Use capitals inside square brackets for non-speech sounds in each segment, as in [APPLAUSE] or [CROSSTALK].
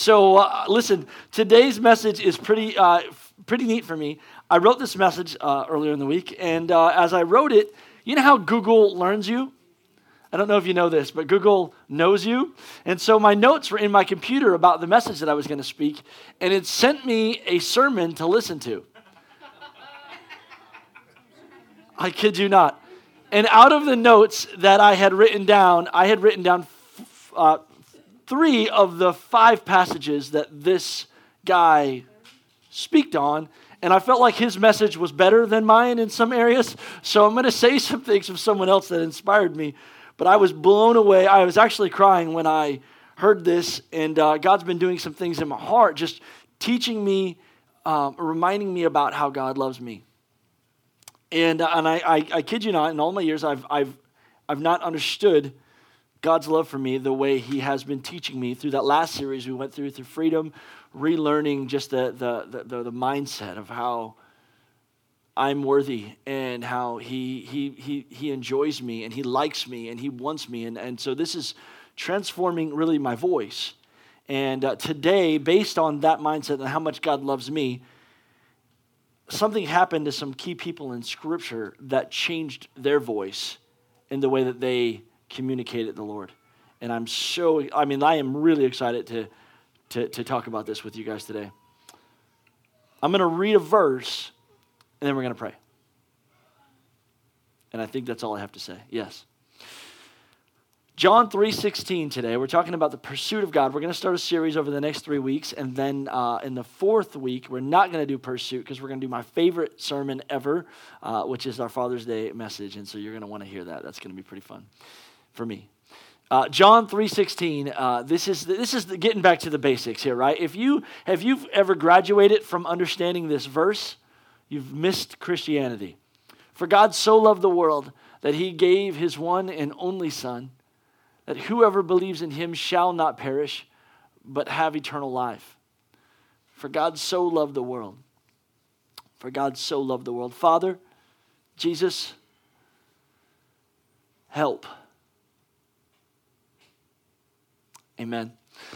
So, uh, listen, today's message is pretty, uh, pretty neat for me. I wrote this message uh, earlier in the week, and uh, as I wrote it, you know how Google learns you? I don't know if you know this, but Google knows you. And so my notes were in my computer about the message that I was going to speak, and it sent me a sermon to listen to. I kid you not. And out of the notes that I had written down, I had written down f- uh, three of the five passages that this guy speaked on. And I felt like his message was better than mine in some areas. So I'm going to say [LAUGHS] some things from someone else that inspired me. But I was blown away. I was actually crying when I heard this. And uh, God's been doing some things in my heart, just teaching me, um, reminding me about how God loves me. And, uh, and I, I, I kid you not, in all my years, I've, I've, I've not understood God's love for me the way He has been teaching me through that last series we went through, through freedom, relearning just the, the, the, the, mindset of how I'm worthy and how he, he, he, he enjoys me and He likes me and He wants me. And, and so this is transforming really my voice. And uh, today, based on that mindset and how much God loves me, something happened to some key people in Scripture that changed their voice in the way that they communicated the Lord. And I'm so, I mean, I am really excited to, to, to talk about this with you guys today. I'm going to read a verse and then we're going to pray. And I think that's all I have to say. Yes. John 3:16 today. We're talking about the pursuit of God. We're going to start a series over the next three weeks, and then uh, in the fourth week, we're not going to do pursuit because we're going to do my favorite sermon ever, uh, which is our Father's Day message. And so you're going to want to hear that. That's going to be pretty fun for me. Uh, John 3:16. Uh, this is this is the, getting back to the basics here, right? If you have you ever graduated from understanding this verse, you've missed Christianity. For God so loved the world that He gave His one and only Son that whoever believes in him shall not perish, but have eternal life. For God so loved the world. For God so loved the world. Father, Jesus, help. Amen.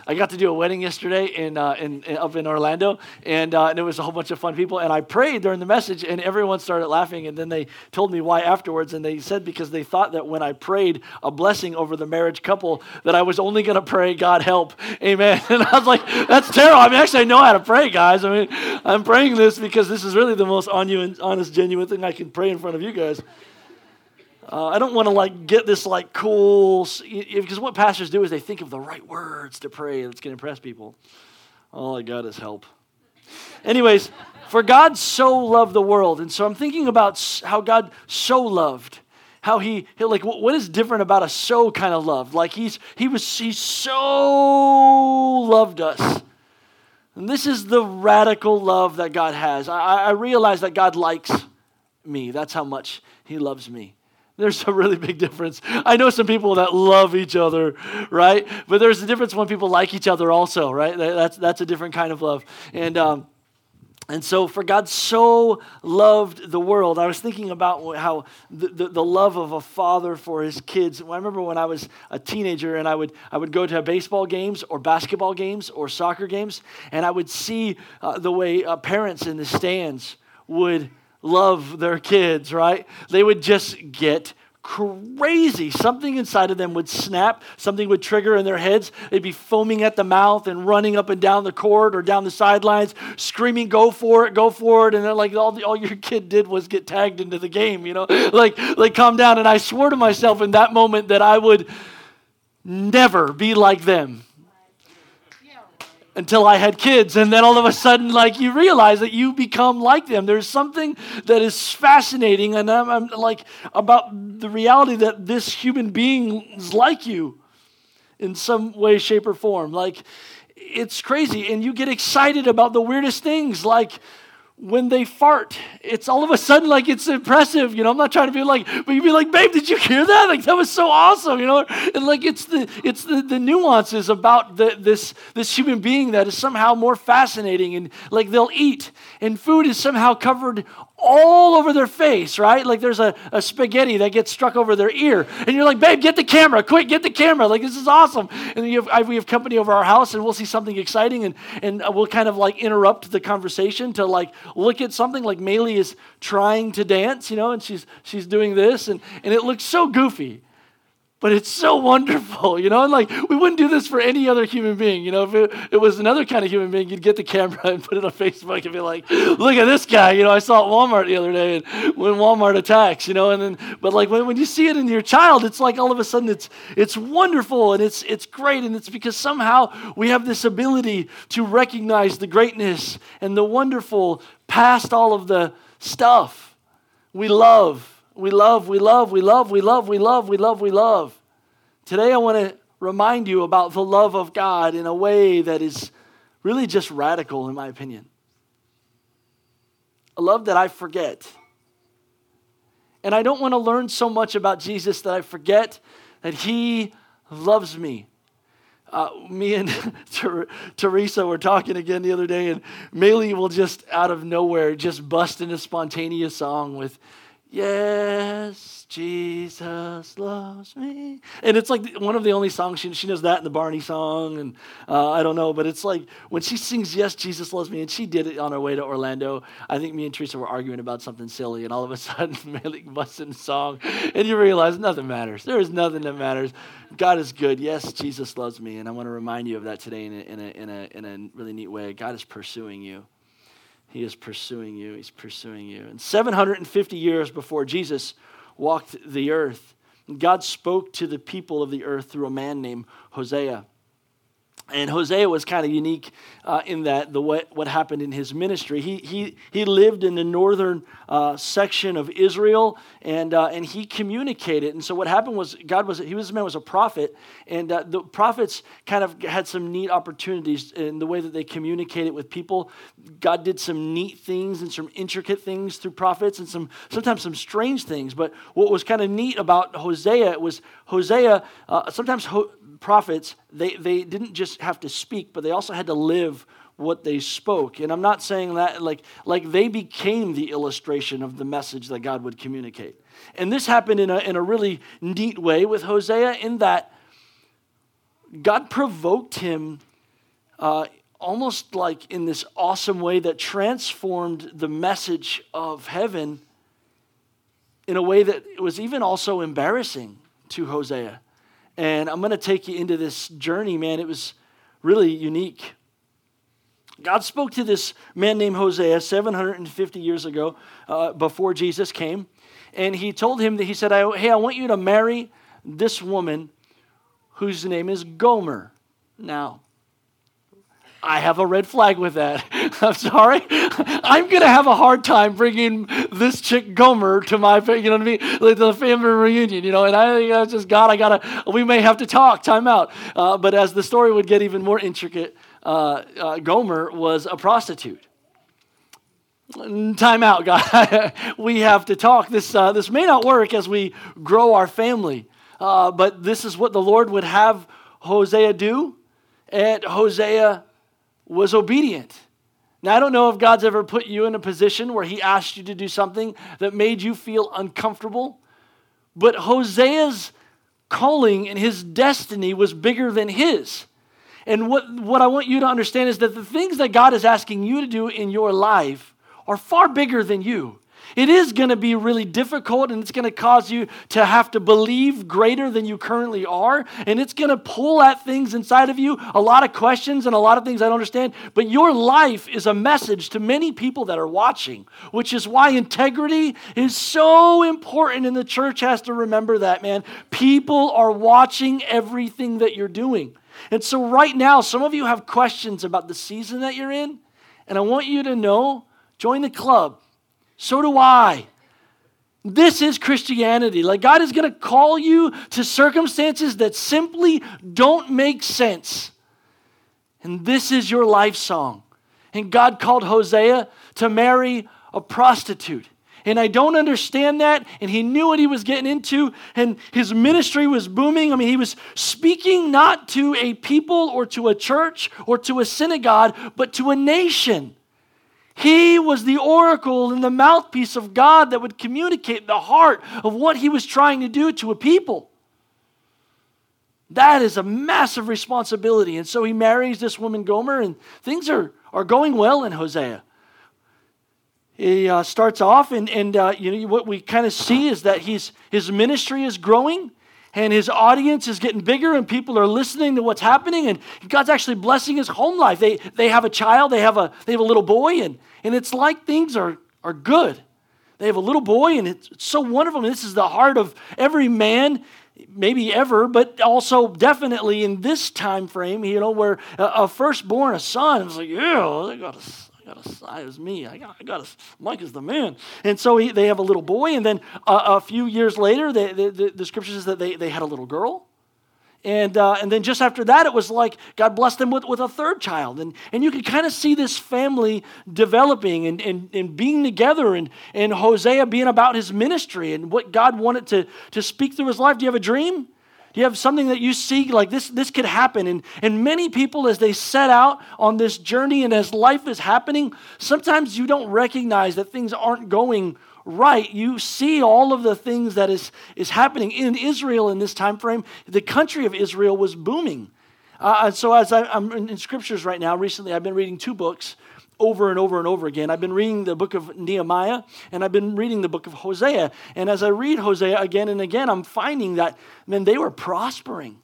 I got to do a wedding yesterday in, uh, in, in up in Orlando, and, uh, and it was a whole bunch of fun people. And I prayed during the message, and everyone started laughing. And then they told me why afterwards. And they said because they thought that when I prayed a blessing over the marriage couple, that I was only going to pray, God help, Amen. [LAUGHS] And I was like, that's terrible. I mean, actually, I know how to pray, guys. I mean, I'm praying this because this is really the most on you and honest, genuine thing I can pray in front of you guys. Uh, I don't want to like get this like cool because what pastors do is they think of the right words to pray that's going to impress people. All I got is help. Anyways, for God so loved the world, and so I'm thinking about how God so loved. How he, like what is different about a so kind of love? Like he's he was he so loved us. And this is the radical love that God has. I, I realize that God likes me. That's how much He loves me. There's a really big difference. I know some people that love each other, right? But there's a difference when people like each other also, right? That's, that's a different kind of love. And, um, and so, for God so loved the world, I was thinking about how the, the, the, love of a father for his kids. I remember when I was a teenager and I would, I would go to baseball games or basketball games or soccer games, and I would see uh, the way uh, parents in the stands would love their kids, right? They would just get crazy. Something inside of them would snap, something would trigger in their heads. They'd be foaming at the mouth and running up and down the court or down the sidelines, screaming, Go for it, go for it. And then, like, all, the, all your kid did was get tagged into the game, you know? [LAUGHS] Like, like, calm down. And I swore to myself in that moment that I would never be like them until I had kids. And then all of a sudden, like, you realize that you become like them. There's something that is fascinating, and I'm, I'm like, about the reality that this human being is like you in some way, shape, or form. Like, it's crazy. And you get excited about the weirdest things, like, when they fart, it's all of a sudden like it's impressive. You know, I'm not trying to be like, but you'd be like, babe, did you hear that? Like that was so awesome. You know, and like it's the it's the, the nuances about the, this this human being that is somehow more fascinating. And like they'll eat, and food is somehow covered all over their face, right? Like there's a, a spaghetti that gets struck over their ear. And you're like, babe, get the camera, quick, get the camera. Like, this is awesome. And you have, I, we have company over our house and we'll see something exciting and, and we'll kind of like interrupt the conversation to like look at something like Maylee is trying to dance, you know, and she's, she's doing this and, and it looks so goofy but it's so wonderful, you know? And like, we wouldn't do this for any other human being, you know? If it, it, was another kind of human being, you'd get the camera [LAUGHS] and put it on Facebook and be like, look at this guy, you know? I saw at Walmart the other day and when Walmart attacks, you know? And then, but like, when, when you see it in your child, it's like all of a sudden it's, it's wonderful and it's, it's great. And it's because somehow we have this ability to recognize the greatness and the wonderful past all of the stuff we love we love, we love, we love, we love, we love, we love, we love. Today I want to remind you about the love of God in a way that is really just radical, in my opinion. A love that I forget. And I don't want to learn so much about Jesus that I forget that He loves me. Uh, me and [LAUGHS] Ter- Teresa were talking again the other day, and Maylee will just out of nowhere just bust into a spontaneous song with Yes, Jesus loves me. And it's like one of the only songs she, she knows that in the Barney song. And uh, I don't know, but it's like when she sings, Yes, Jesus loves me, and she did it on her way to Orlando. I think me and Teresa were arguing about something silly, and all of a [LAUGHS] sudden, Maylee busts song, and you realize nothing matters. There is nothing that matters. God is good. Yes, Jesus loves me. And I want to remind you of that today in a, in a, in a, in a really neat way. God is pursuing you. He is pursuing you. He's pursuing you. And 750 years before Jesus walked the earth, God spoke to the people of the earth through a man named Hosea. And Hosea was kind of unique uh, in that the what, what happened in his ministry. He, he, he lived in the northern uh, section of Israel, and, uh, and he communicated. And so what happened was God was he was a man was a prophet, and uh, the prophets kind of had some neat opportunities in the way that they communicated with people. God did some neat things and some intricate things through prophets, and some sometimes some strange things. But what was kind of neat about Hosea was Hosea uh, sometimes. Ho- prophets, they, they didn't just have to speak, but they also had to live what they spoke. And I'm not saying that like, like they became the illustration of the message that God would communicate. And this happened in a, in a really neat way with Hosea, in that God provoked him uh, almost like in this awesome way that transformed the message of heaven in a way that was even also embarrassing to Hosea. And I'm going to take you into this journey, man. It was really unique. God spoke to this man named Hosea 750 years ago uh, before Jesus came. And he told him that he said, Hey, I want you to marry this woman whose name is Gomer. Now, I have a red flag with that. [LAUGHS] I'm sorry. I'm going to have a hard time bringing this chick Gomer to my, you know what I mean, like the family reunion, you know, and I think just, God, I got to, we may have to talk, time out. Uh, but as the story would get even more intricate, uh, uh, Gomer was a prostitute. Time out, [LAUGHS] God. we have to talk. This, uh, this may not work as we grow our family, uh, but this is what the Lord would have Hosea do. And Hosea was obedient. Now, I don't know if God's ever put you in a position where He asked you to do something that made you feel uncomfortable, but Hosea's calling and his destiny was bigger than his. And what, what I want you to understand is that the things that God is asking you to do in your life are far bigger than you. It is going to be really difficult and it's going to cause you to have to believe greater than you currently are. And it's going to pull at things inside of you, a lot of questions and a lot of things I don't understand. But your life is a message to many people that are watching, which is why integrity is so important. And the church has to remember that, man. People are watching everything that you're doing. And so, right now, some of you have questions about the season that you're in. And I want you to know join the club. So do I. This is Christianity. Like God is going to call you to circumstances that simply don't make sense. And this is your life song. And God called Hosea to marry a prostitute. And I don't understand that. And he knew what he was getting into. And his ministry was booming. I mean, he was speaking not to a people or to a church or to a synagogue, but to a nation. He was the oracle and the mouthpiece of God that would communicate the heart of what he was trying to do to a people. That is a massive responsibility. And so he marries this woman, Gomer, and things are, are going well in Hosea. He uh, starts off, and, and uh, you know, what we kind of see is that he's, his ministry is growing and his audience is getting bigger and people are listening to what's happening. And god's actually blessing his home life. They, they have a child they have a, they have a little boy and, and it's like things are, are good. They have a little boy and it's, it's so wonderful. And this is the heart of every man maybe ever, but also definitely in this time frame, you know, where a, a firstborn, a son, was like, yeah, they got a, I got a, it was me. I got, I got a, Mike is the man. And so he, they have a little boy, and then a, a few years later, they, the, the, the scripture says that they, they had a little girl. And, uh, and then just after that, it was like God blessed them with, with a third child. And, and you could kind of see this family developing and, and, and being together, and, and Hosea being about his ministry and what God wanted to, to speak through his life. Do you have a dream? Do you have something that you see like this? This could happen. And, and many people, as they set out on this journey and as life is happening, sometimes you don't recognize that things aren't going right, you see all of the things that is, is happening in Israel in this time frame. The country of Israel was booming. Uh, so as I, am in, in scriptures right now, recently I've been reading two books over and over and over again. I've been reading the book of Nehemiah and I've been reading the book of Hosea. And as I read Hosea again and again, I'm finding that, man, they were prospering.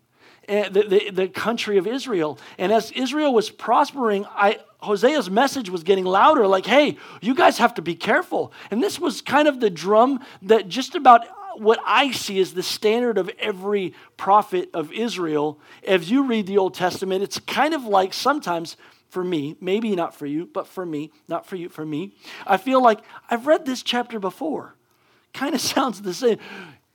Eh, the, the, the country of Israel. And as Israel was prospering, I, Hosea's message was getting louder like, hey, you guys have to be careful. And this was kind of the drum that just about what I see is the standard of every prophet of Israel. As you read the Old Testament, it's kind of like sometimes for me, maybe not for you, but for me, not for you, for me, I feel like I've read this chapter before. Kind of [LAUGHS] sounds the same.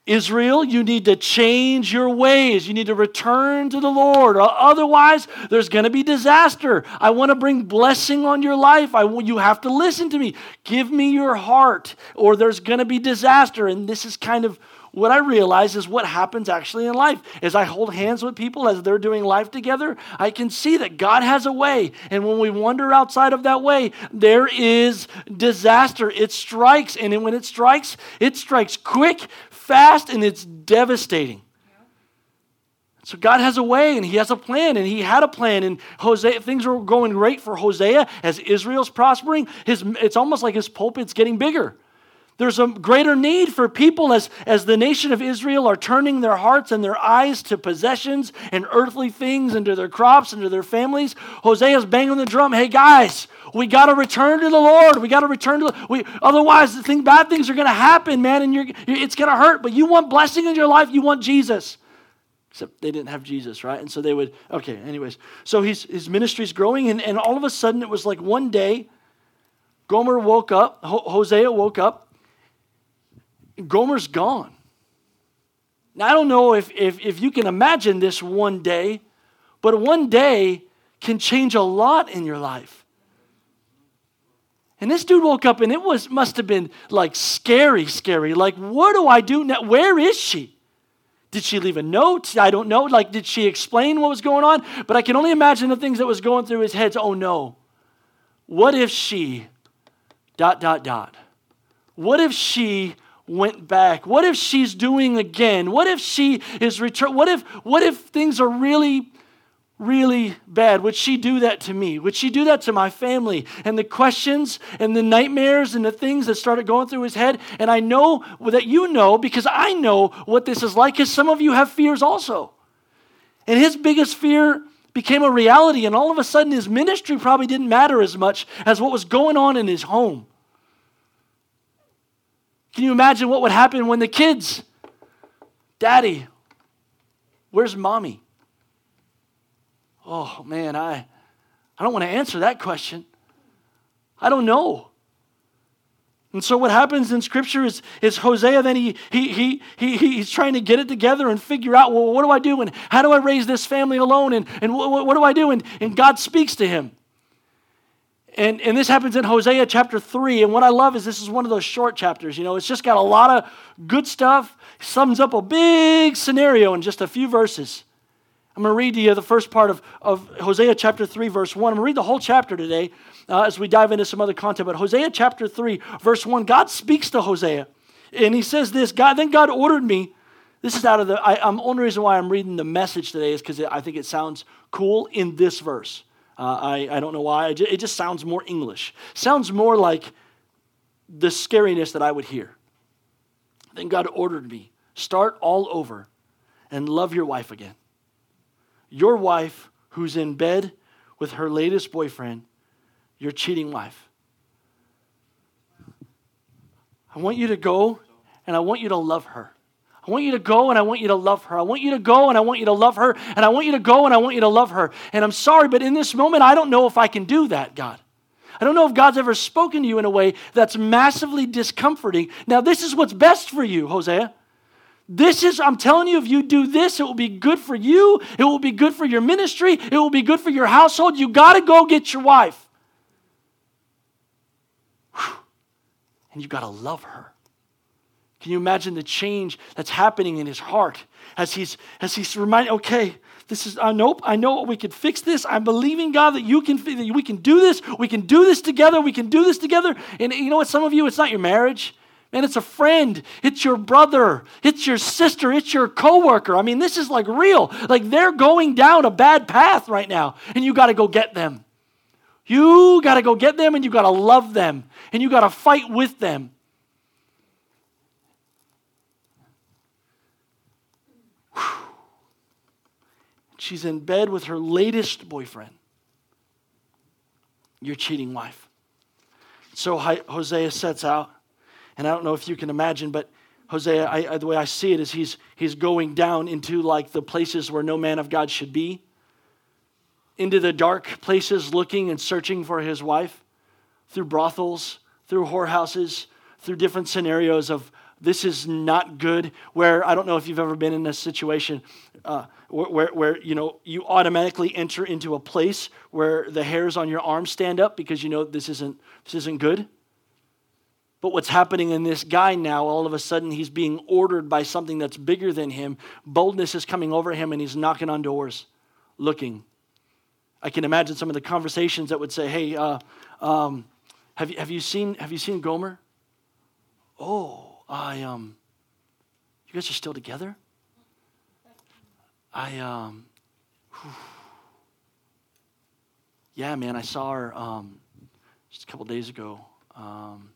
Israel, you need to change your ways. You need to return to the Lord. Otherwise, there's going to be disaster. I want to bring blessing on your life. I, you have to listen to me. Give me your heart, or there's going to be disaster. And this is kind of what I realize is what happens actually in life. As I hold hands with people as they're doing life together, I can see that God has a way. And when we wander outside of that way, there is disaster. It strikes. And when it strikes, it strikes quick, fast and it's devastating. So God has a way and he has a plan and he had a plan and Hosea things are going great for Hosea as Israel's prospering. His it's almost like his pulpit's getting bigger. There's a greater need for people as, as the nation of Israel are turning their hearts and their eyes to possessions and earthly things and to their crops and to their families. Hosea's banging the drum. Hey guys, we got to return to the Lord. We got to return to the, we otherwise the thing, bad things are going to happen, man, and you're, it's going to hurt. But you want blessing in your life, you want Jesus. Except they didn't have Jesus, right? And so they would, okay, anyways. So he's, his ministry's growing, and, and all of a sudden it was like one day, Gomer woke up, Hosea woke up, Gomer's gone. Now, I don't know if, if, if you can imagine this one day, but one day can change a lot in your life. And this dude woke up and it was must have been like scary, scary. Like, what do I do now? Where is she? Did she leave a note? I don't know. Like, did she explain what was going on? But I can only imagine the things that was going through his head. Oh no. What if she dot dot dot? What if she went back? What if she's doing again? What if she is return? What if what if things are really really bad? Would she do that to me? Would she do that to my family? And the questions and the nightmares and the things that started going through his head. And I know that you know because I know what this is like because some of you have fears also. And his biggest fear became a reality, and all of a sudden his ministry probably didn't matter as much as what was going on in his home. Can you imagine what would happen when the kids, Daddy, where's mommy? Oh man, I, I don't want to answer that question. I don't know. And so what happens in scripture is, is Hosea then he, he, he, he, he's trying to get it together and figure out, well, what do I do? And how do I raise this family alone? And, and what, what do I do? And, and God speaks to him. And, and this happens in Hosea chapter 3. And what I love is this is one of those short chapters. You know, it's just got a lot of good stuff, sums up a big scenario in just a few verses. I'm going to read to you the first part of, of Hosea chapter 3, verse 1. I'm going to read the whole chapter today uh, as we dive into some other content. But Hosea chapter 3, verse 1, God speaks to Hosea. And he says this God, then God ordered me. This is out of the, I, am only reason why I'm reading the message today is because I think it sounds cool in this verse. Uh, I, I don't know why. It just sounds more English. Sounds more like the scariness that I would hear. Then God ordered me start all over and love your wife again. Your wife who's in bed with her latest boyfriend, your cheating wife. I want you to go and I want you to love her. I want you to go and I want you to love her. I want you to go and I want you to love her. And I want you to go and I want you to love her. And I'm sorry, but in this moment, I don't know if I can do that, God. I don't know if God's ever spoken to you in a way that's massively discomforting. Now, this is what's best for you, Hosea. This is, I'm telling you, if you do this, it will be good for you. It will be good for your ministry. It will be good for your household. You got to go get your wife. And you got to love her. Can you imagine the change that's happening in his heart as he's as he's reminded, okay, this is uh, nope, I know we can fix this. I'm believing God that you can that we can do this. We can do this together. We can do this together. And you know what? Some of you, it's not your marriage. Man, it's a friend. It's your brother. It's your sister. It's your coworker. I mean, this is like real. Like they're going down a bad path right now, and you got to go get them. You got to go get them, and you got to love them, and you got to fight with them. She's in bed with her latest boyfriend, your cheating wife. So Hosea sets out, and I don't know if you can imagine, but Hosea, I, I, the way I see it is he's, he's going down into like the places where no man of God should be, into the dark places looking and searching for his wife, through brothels, through whorehouses, through different scenarios of this is not good. Where I don't know if you've ever been in a situation uh, where, where, where, you know you automatically enter into a place where the hairs on your arm stand up because you know this isn't this isn't good. But what's happening in this guy now, all of a sudden he's being ordered by something that's bigger than him. Boldness is coming over him and he's knocking on doors, looking. I can imagine some of the conversations that would say, "Hey, uh, um, have you have you seen have you seen Gomer? Oh, I um, you guys are still together? I, um, whew. [SIGHS] yeah, man, I saw her um, just a couple days ago. Um,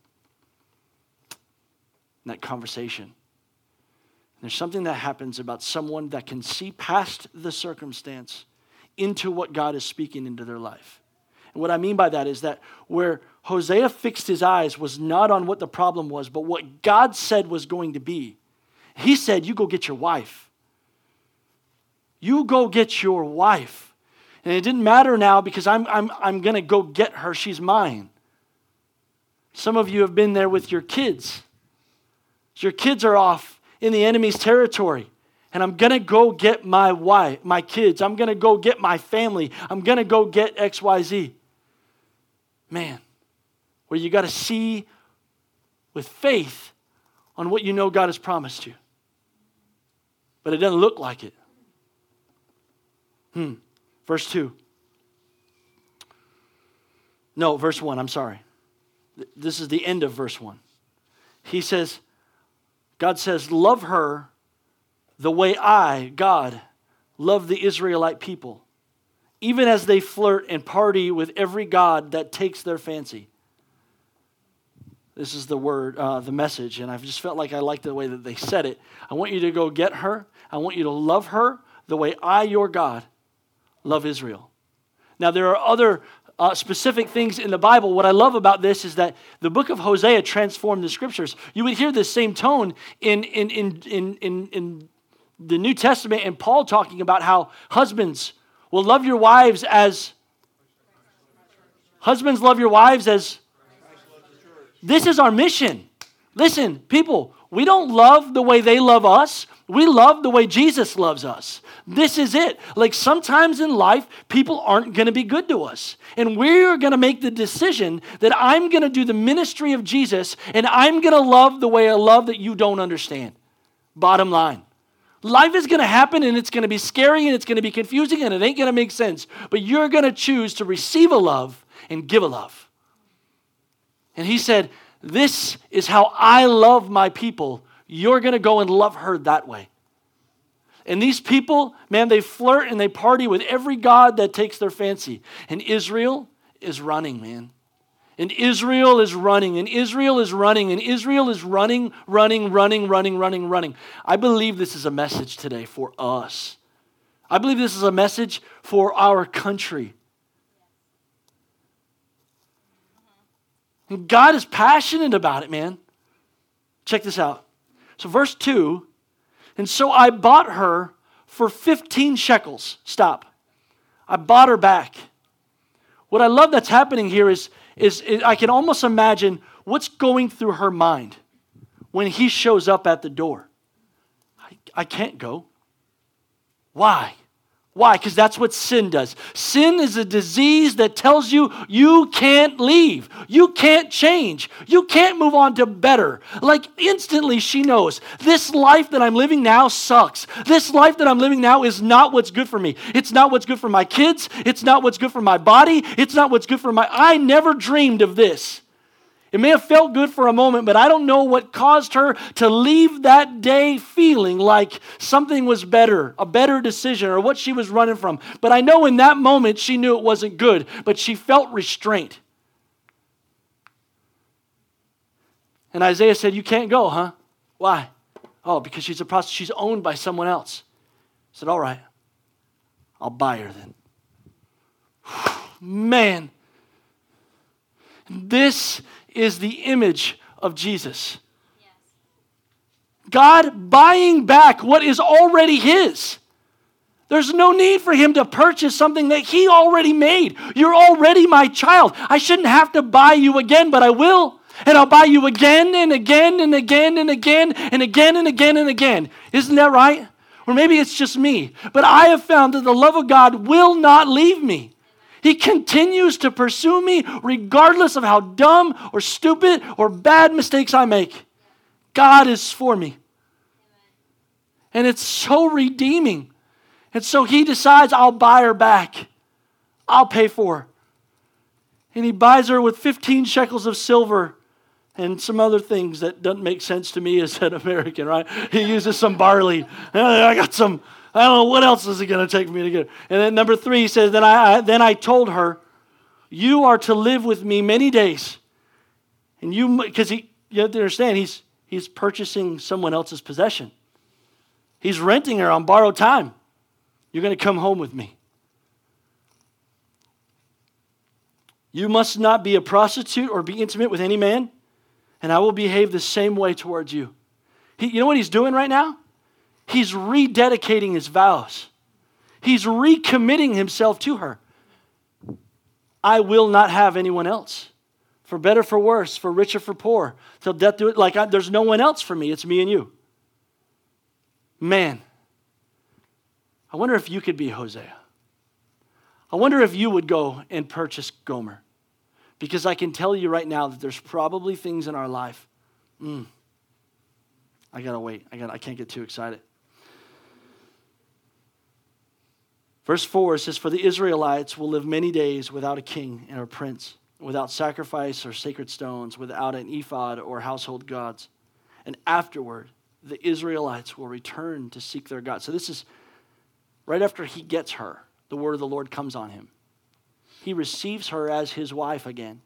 in that conversation. And there's something that happens about someone that can see past the circumstance into what God is speaking into their life. And what I mean by that is that where Hosea fixed his eyes was not on what the problem was, but what God said was going to be. He said, You go get your wife. You go get your wife. And it didn't matter now because I'm, I'm, I'm going to go get her. She's mine. Some of you have been there with your kids. Your kids are off in the enemy's territory. And I'm going to go get my wife, my kids. I'm going to go get my family. I'm going to go get XYZ. Man, where you got to see with faith on what you know God has promised you. But it doesn't look like it. Hmm. Verse 2. No, verse 1, I'm sorry. This is the end of verse 1. He says, God says, Love her the way I, God, love the Israelite people, even as they flirt and party with every God that takes their fancy. This is the word, uh, the message, and I've just felt like I liked the way that they said it. I want you to go get her. I want you to love her the way I, your God, love Israel. Now, there are other uh, specific things in the Bible. What I love about this is that the book of Hosea transformed the scriptures. You would hear the same tone in, in, in, in, in, in the New Testament and Paul talking about how husbands will love your wives as husbands love your wives as this is our mission. Listen, people, we don't love the way they love us. We love the way Jesus loves us. This is it. Like sometimes in life, people aren't going to be good to us. And we're going to make the decision that I'm going to do the ministry of Jesus and I'm going to love the way I love that you don't understand. Bottom line. Life is going to happen and it's going to be scary and it's going to be confusing and it ain't going to make sense. But you're going to choose to receive a love and give a love. And he said, This is how I love my people. You're going to go and love her that way. And these people, man, they flirt and they party with every God that takes their fancy. And Israel is running, man. And Israel is running, and Israel is running, and Israel is running, running, running, running, running, running. I believe this is a message today for us. I believe this is a message for our country. And God is passionate about it, man. Check this out. So, verse 2 and so I bought her for 15 shekels. Stop. I bought her back. What I love that's happening here is, is, is I can almost imagine what's going through her mind when he shows up at the door. I, I can't go. Why? Why? Because that's what sin does. Sin is a disease that tells you you can't leave. You can't change. You can't move on to better. Like instantly, she knows this life that I'm living now sucks. This life that I'm living now is not what's good for me. It's not what's good for my kids. It's not what's good for my body. It's not what's good for my. I never dreamed of this. It may have felt good for a moment, but I don't know what caused her to leave that day feeling like something was better, a better decision, or what she was running from. But I know in that moment she knew it wasn't good, but she felt restraint. And Hosea said, You can't go, huh? Why? Oh, because she's a prostitute. She's owned by someone else. I said, All right, I'll buy her then. [SIGHS] Man, this is the image of Jesus. God buying back what is already His. There's no need for Him to purchase something that He already made. You're already my child. I shouldn't have to buy you again, but I will. And I'll buy you again and again and again and again and again and again and again. Isn't that right? Or maybe it's just me. But I have found that the love of God will not leave me. He continues to pursue me regardless of how dumb or stupid or bad mistakes I make. God is for me. And it's so redeeming. And so he decides, I'll buy her back. I'll pay for her. And he buys her with 15 shekels of silver and some other things that doesn't make sense to me as an American, right? He uses some barley. [LAUGHS] I got some I don't know what else is it going to take for me to get. her. And then number three he says, then I, I, then I told her, you are to live with me many days. And you, because he, you have to understand, he's, he's purchasing someone else's possession. He's renting her on borrowed time. You're going to come home with me. You must not be a prostitute or be intimate with any man, and I will behave the same way towards you. He, you know what he's doing right now? He's rededicating his vows. He's recommitting himself to her. I will not have anyone else. For better, for worse, for richer, for poor. Till death do it. Like I, there's no one else for me. It's me and you. Man, I wonder if you could be Hosea. I wonder if you would go and purchase Gomer. Because I can tell you right now that there's probably things in our life. Mm, I gotta wait. I gotta, I can't get too excited. Verse 4 says, For the Israelites will live many days without a king and a prince, without sacrifice or sacred stones, without an ephod or household gods. And afterward, the Israelites will return to seek their God. So this is right after he gets her, the word of the Lord comes on him. He receives her as his wife again.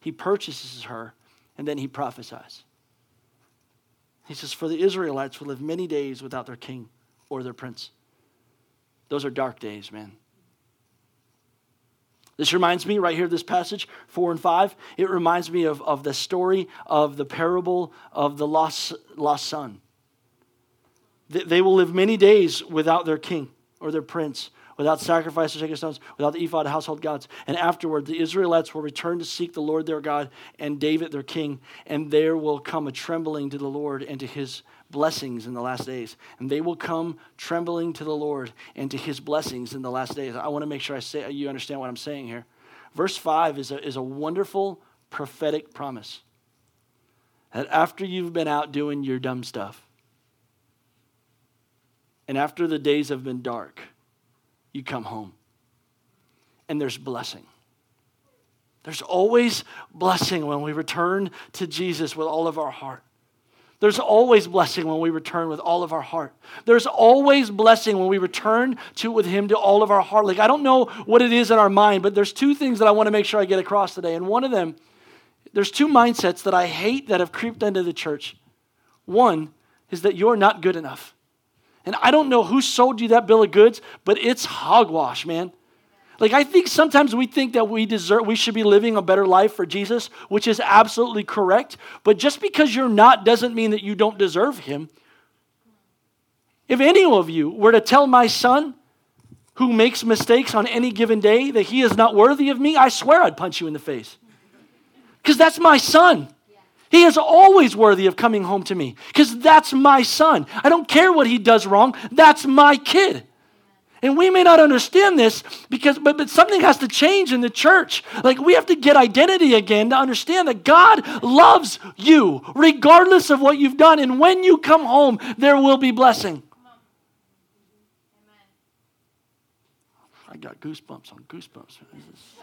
He purchases her, and then he prophesies. He says, For the Israelites will live many days without their king or their prince. Those are dark days, man. This reminds me, right here, this passage, 4 and 5, it reminds me of, of the story of the parable of the lost, lost son. They will live many days without their king or their prince without sacrifice or sacred stones, without the ephod, household gods. And afterward, the Israelites will return to seek the Lord their God and David their king, and there will come a trembling to the Lord and to his blessings in the last days. And they will come trembling to the Lord and to his blessings in the last days. I want to make sure I say you understand what I'm saying here. Verse 5 is a, is a wonderful prophetic promise that after you've been out doing your dumb stuff, And after the days have been dark, you come home. And there's blessing. There's always blessing when we return to Jesus with all of our heart. There's always blessing when we return with all of our heart. There's always blessing when we return to with him to all of our heart. Like I don't know what it is in our mind, but there's two things that I want to make sure I get across today. And one of them, there's two mindsets that I hate that have creeped into the church. One is that you're not good enough. And I don't know who sold you that bill of goods, but it's hogwash, man. Like I think sometimes we think that we deserve we should be living a better life for Jesus, which is absolutely correct, but just because you're not doesn't mean that you don't deserve him. If any of you were to tell my son who makes mistakes on any given day that he is not worthy of me, I swear I'd punch you in the face. Cuz that's my son. He is always worthy of coming home to me because that's my son. I don't care what he does wrong. That's my kid. And we may not understand this because, but, but something has to change in the church. Like we have to get identity again to understand that God loves you regardless of what you've done. And when you come home, there will be blessing. I got goosebumps on goosebumps. This is,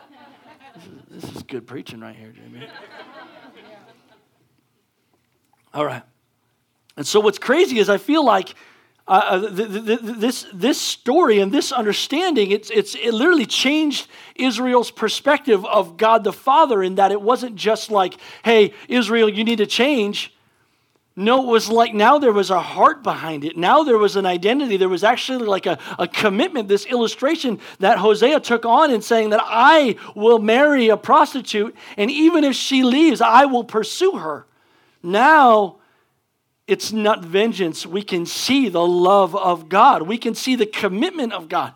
this is, this is good preaching right here, Jamie. [LAUGHS] All right. And so what's crazy is I feel like uh, th- th- th- this, this story and this understanding, it's, it's, it literally changed Israel's perspective of God the Father in that it wasn't just like, hey, Israel, you need to change. No, it was like now there was a heart behind it. Now there was an identity. There was actually like a, a commitment, this illustration that Hosea took on in saying that I will marry a prostitute, and even if she leaves, I will pursue her. Now, it's not vengeance. We can see the love of God, we can see the commitment of God.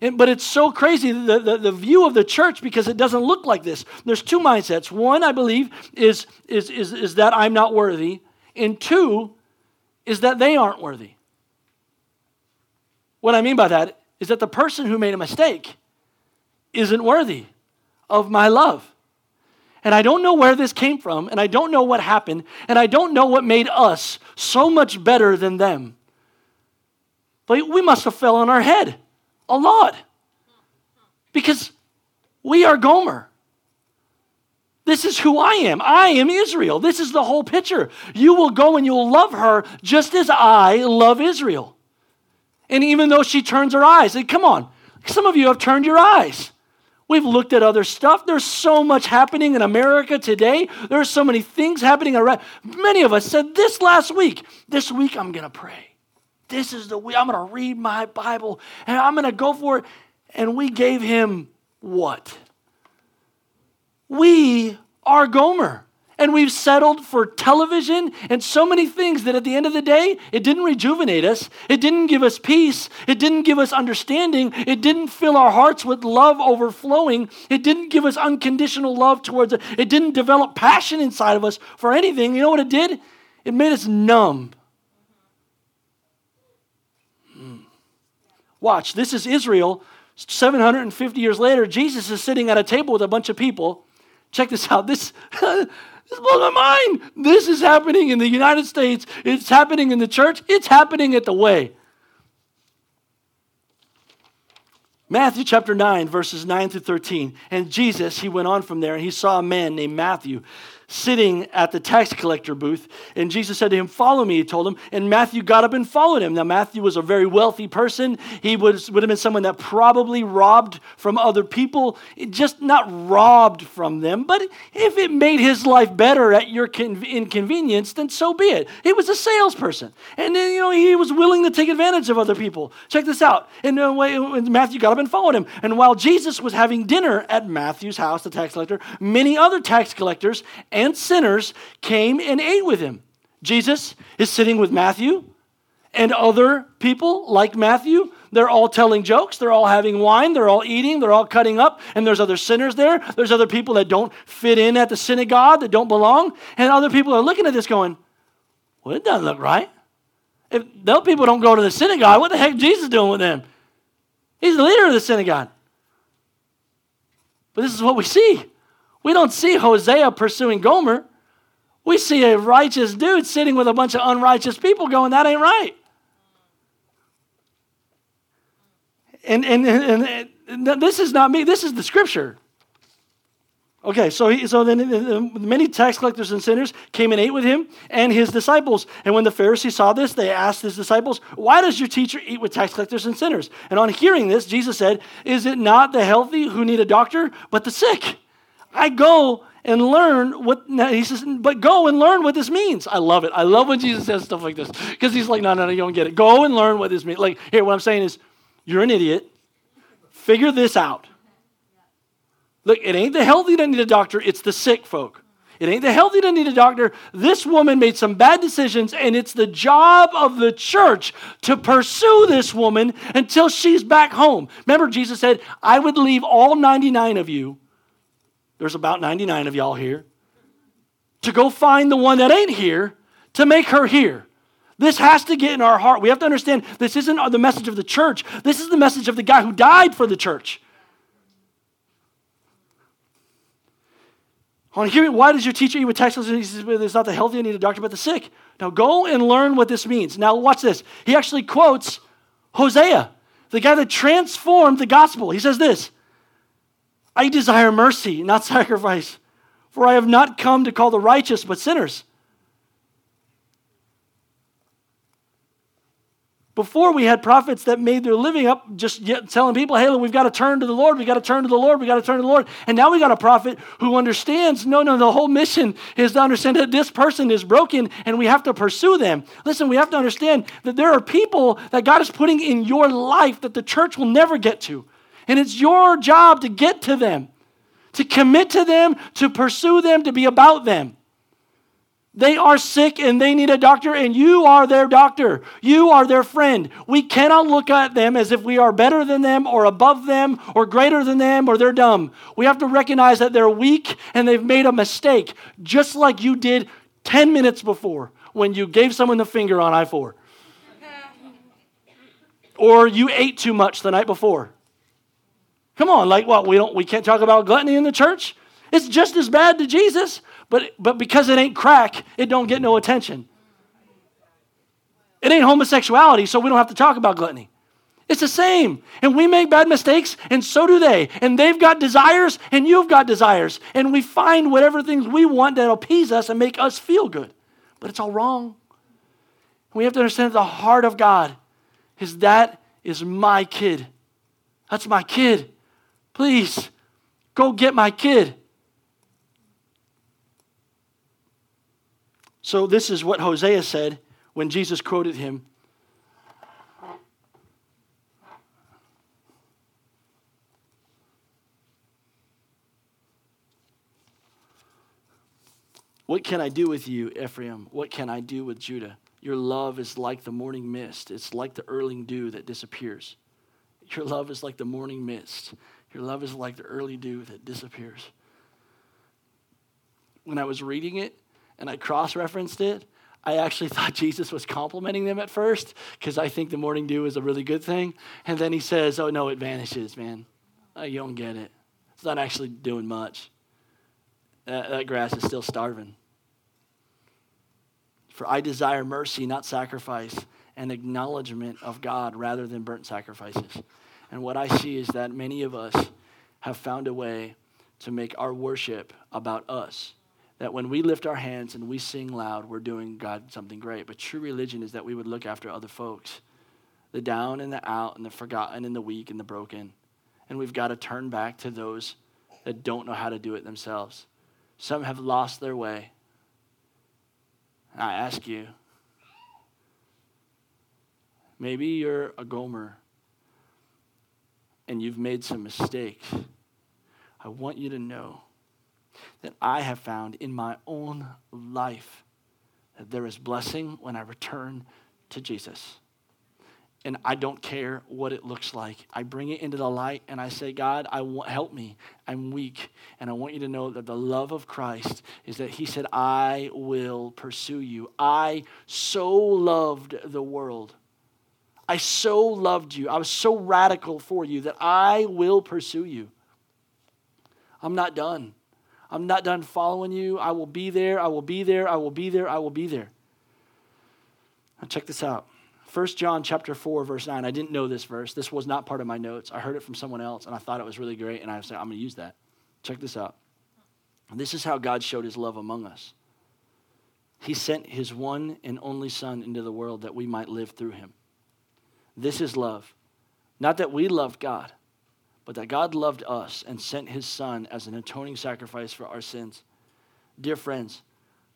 And, but it's so crazy, the, the, the, view of the church, because it doesn't look like this. There's two mindsets. One, I believe, is, is, is, is that I'm not worthy. And two, is that they aren't worthy. What I mean by that is that the person who made a mistake isn't worthy of my love. And I don't know where this came from, and I don't know what happened, and I don't know what made us so much better than them. But we must have fell on our head a lot. Because we are Gomer. This is who I am. I am Israel. This is the whole picture. You will go and you will love her just as I love Israel. And even though she turns her eyes, and come on, some of you have turned your eyes. We've looked at other stuff. There's so much happening in America today. There's so many things happening around. Many of us said this last week. This week I'm going to pray. This is the week I'm going to read my Bible and I'm going to go for it. And we gave him what? We are Gomer. And we've settled for television and so many things that at the end of the day, it didn't rejuvenate us. It didn't give us peace. It didn't give us understanding. It didn't fill our hearts with love overflowing. It didn't give us unconditional love towards it. It didn't develop passion inside of us for anything. You know what it did? It made us numb. Hmm. Watch, this is Israel. 750 years later, Jesus is sitting at a table with a bunch of people. Check this out. This [LAUGHS] This blows my mind. This is happening in the United States. It's happening in the church. It's happening at the way. Matthew chapter 9, verses 9 through 13. And Jesus, he went on from there, and he saw a man named Matthew sitting at the tax collector booth. And Jesus said to him, Follow me, he told him. And Matthew got up and followed him. Now, Matthew was a very wealthy person. He was, would have been someone that probably robbed from other people, just not robbed from them. But if it made his life better at your inconvenience, then so be it. He was a salesperson. And then, you know, he was willing to take advantage of other people. Check this out. And uh, Matthew got up and followed him. And while Jesus was having dinner at Matthew's house, the tax collector, many other tax collectors and sinners came and ate with him. Jesus is sitting with Matthew and other people like Matthew. They're all telling jokes. They're all having wine. They're all eating. They're all cutting up. And there's other sinners there. There's other people that don't fit in at the synagogue, that don't belong. And other people are looking at this going, well, it doesn't look right. If those people don't go to the synagogue, what the heck is Jesus doing with them? He's the leader of the synagogue. But this is what we see. We don't see Hosea pursuing Gomer. We see a righteous dude sitting with a bunch of unrighteous people going, that ain't right. And, and, and, and this is not me, this is the scripture. Okay, so he, so then uh, many tax collectors and sinners came and ate with him and his disciples. And when the Pharisees saw this, they asked his disciples, "Why does your teacher eat with tax collectors and sinners?" And on hearing this, Jesus said, "Is it not the healthy who need a doctor, but the sick? I go and learn what he says, but go and learn what this means. I love it. I love when Jesus says stuff like this because he's like, no, no, no, you don't get it. Go and learn what this means. Like, here, what I'm saying is, you're an idiot. Figure this out. Look, it ain't the healthy that need a doctor, it's the sick folk. It ain't the healthy that need a doctor. This woman made some bad decisions, and it's the job of the church to pursue this woman until she's back home. Remember, Jesus said, I would leave all 99 of you, there's about 99 of y'all here, to go find the one that ain't here to make her here. This has to get in our heart. We have to understand this isn't the message of the church. This is the message of the guy who died for the church. On hearing, why does your teacher eat with tax collectors? He says, it's not the healthy, I need a doctor, but the sick. Now go and learn what this means. Now watch this. He actually quotes Hosea, the guy that transformed the gospel. He says this I desire mercy, not sacrifice, for I have not come to call the righteous, but sinners. Before we had prophets that made their living up just telling people, hey, we've got to turn to the Lord, we've got to turn to the Lord, we've got to turn to the Lord. And now we got a prophet who understands, no, no, the whole mission is to understand that this person is broken and we have to pursue them. Listen, we have to understand that there are people that God is putting in your life that the church will never get to. And it's your job to get to them, to commit to them, to pursue them, to be about them. They are sick and they need a doctor, and you are their doctor. You are their friend. We cannot look at them as if we are better than them or above them or greater than them or they're dumb. We have to recognize that they're weak and they've made a mistake, just like you did 10 minutes before when you gave someone the finger on I 4. or you ate too much the night before. Come on, like what? We don't we can't talk about gluttony in the church? It's just as bad to Jesus. But, but because it ain't crack, it don't get no attention. It ain't homosexuality, so we don't have to talk about gluttony. It's the same. And we make bad mistakes, and so do they. And they've got desires, and you've got desires. And we find whatever things we want that appease us and make us feel good. But it's all wrong. We have to understand the heart of God is that is my kid. That's my kid. Please, go get my kid. So, this is what Hosea said when Jesus quoted him. What can I do with you, Ephraim? What can I do with Judah? Your love is like the morning mist. It's like the early dew that disappears. Your love is like the morning mist. Your love is like the early dew that disappears. When I was reading it, and I cross referenced it, I actually [LAUGHS] thought Jesus was complimenting them at first because I think the morning dew is a really good thing. And then he says, Oh, no, it vanishes, man. Oh, you don't get it. It's not actually doing much. That, that grass is still starving. For I desire mercy, not sacrifice, and acknowledgement of God rather than burnt sacrifices. And what I see is that many of us have found a way to make our worship about us that when we lift our hands and we sing loud, we're doing God something great. But true religion is that we would look after other folks the down and the out, and the forgotten and the weak and the broken. And we've got to turn back to those that don't know how to do it themselves. Some have lost their way. I ask you, maybe you're a Gomer and you've made some mistakes. I want you to know that I have found in my own life that there is blessing when I return to Jesus. And I don't care what it looks like. I bring it into the light and I say, God, I want, help me. I'm weak. And I want you to know that the love of Christ is that He said, I will pursue you. I so loved the world. I so loved you. I was so radical for you that I will pursue you. I'm not done. I'm not done following you. I will be there. I will be there. I will be there. I will be there. Now, check this out 1 John chapter 4, verse 9. I didn't know this verse. This was not part of my notes. I heard it from someone else, and I thought it was really great, and I said, I'm going to use that. Check this out. This is how God showed his love among us. He sent his one and only Son into the world that we might live through him. This is love. Not that we loved God, but that God loved us and sent his Son as an atoning sacrifice for our sins. Dear friends,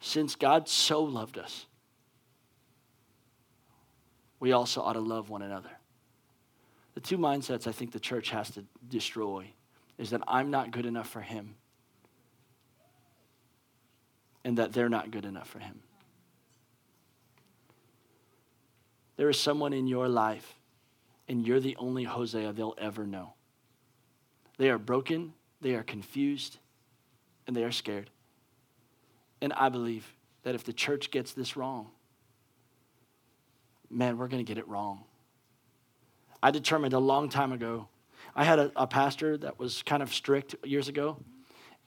since God so loved us, we also ought to love one another. The two mindsets I think the church has to destroy is that I'm not good enough for him and that they're not good enough for him. There is someone in your life, and you're the only Hosea they'll ever know. They are broken, they are confused, and they are scared. And I believe that if the church gets this wrong, man, we're going to get it wrong. I determined a long time ago. I had a, a, pastor that was kind of strict years ago,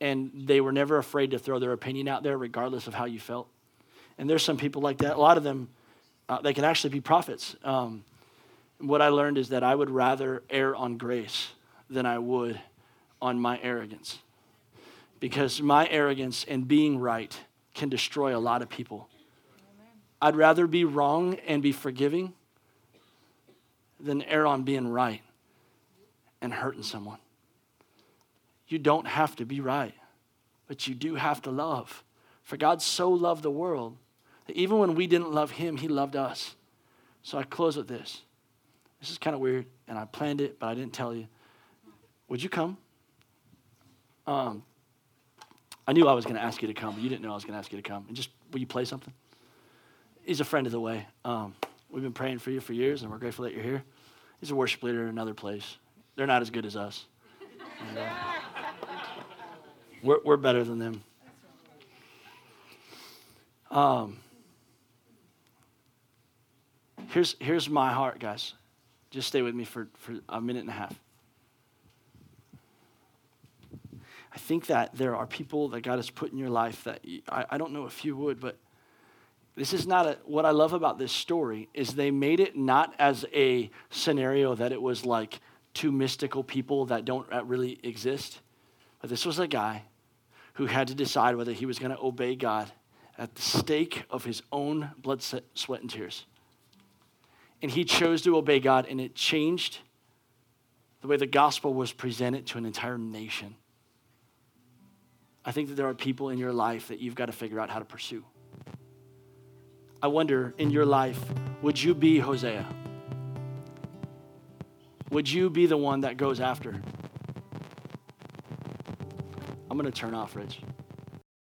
and they were never afraid to throw their opinion out there, regardless of how you felt. And there's some people like that. A lot of them, uh, they can actually be prophets. Um, what I learned is that I would rather err on grace than I would on my arrogance. Because my arrogance and being right can destroy a lot of people. I'd rather be wrong and be forgiving than err on being right and hurting someone. You don't have to be right, but you do have to love. For God so loved the world that even when we didn't love Him, He loved us. So I close with this. This is kind of weird, and I planned it, but I didn't tell you. Would you come? Um, I knew I was going to ask you to come, but you didn't know I was going to ask you to come. And just, will you play something? He's a friend of the way. Um, we've been praying for you for years, and we're grateful that you're here. He's a worship leader in another place. They're not as good as us. And, [LAUGHS] uh, we're, we're better than them. Um, here's, here's my heart, guys. Just stay with me for, for a minute and a half. I think that there are people that God has put in your life that I, I don't know if you would, but this is not a, what I love about this story is they made it not as a scenario that it was like two mystical people that don't really exist, but this was a guy who had to decide whether he was going to obey God at the stake of his own blood, sweat, and tears. And he chose to obey God, and it changed the way the gospel was presented to an entire nation. I think that there are people in your life that you've got to figure out how to pursue. I wonder in your life, would you be Hosea? Would you be the one that goes after? I'm going to turn off, Rich.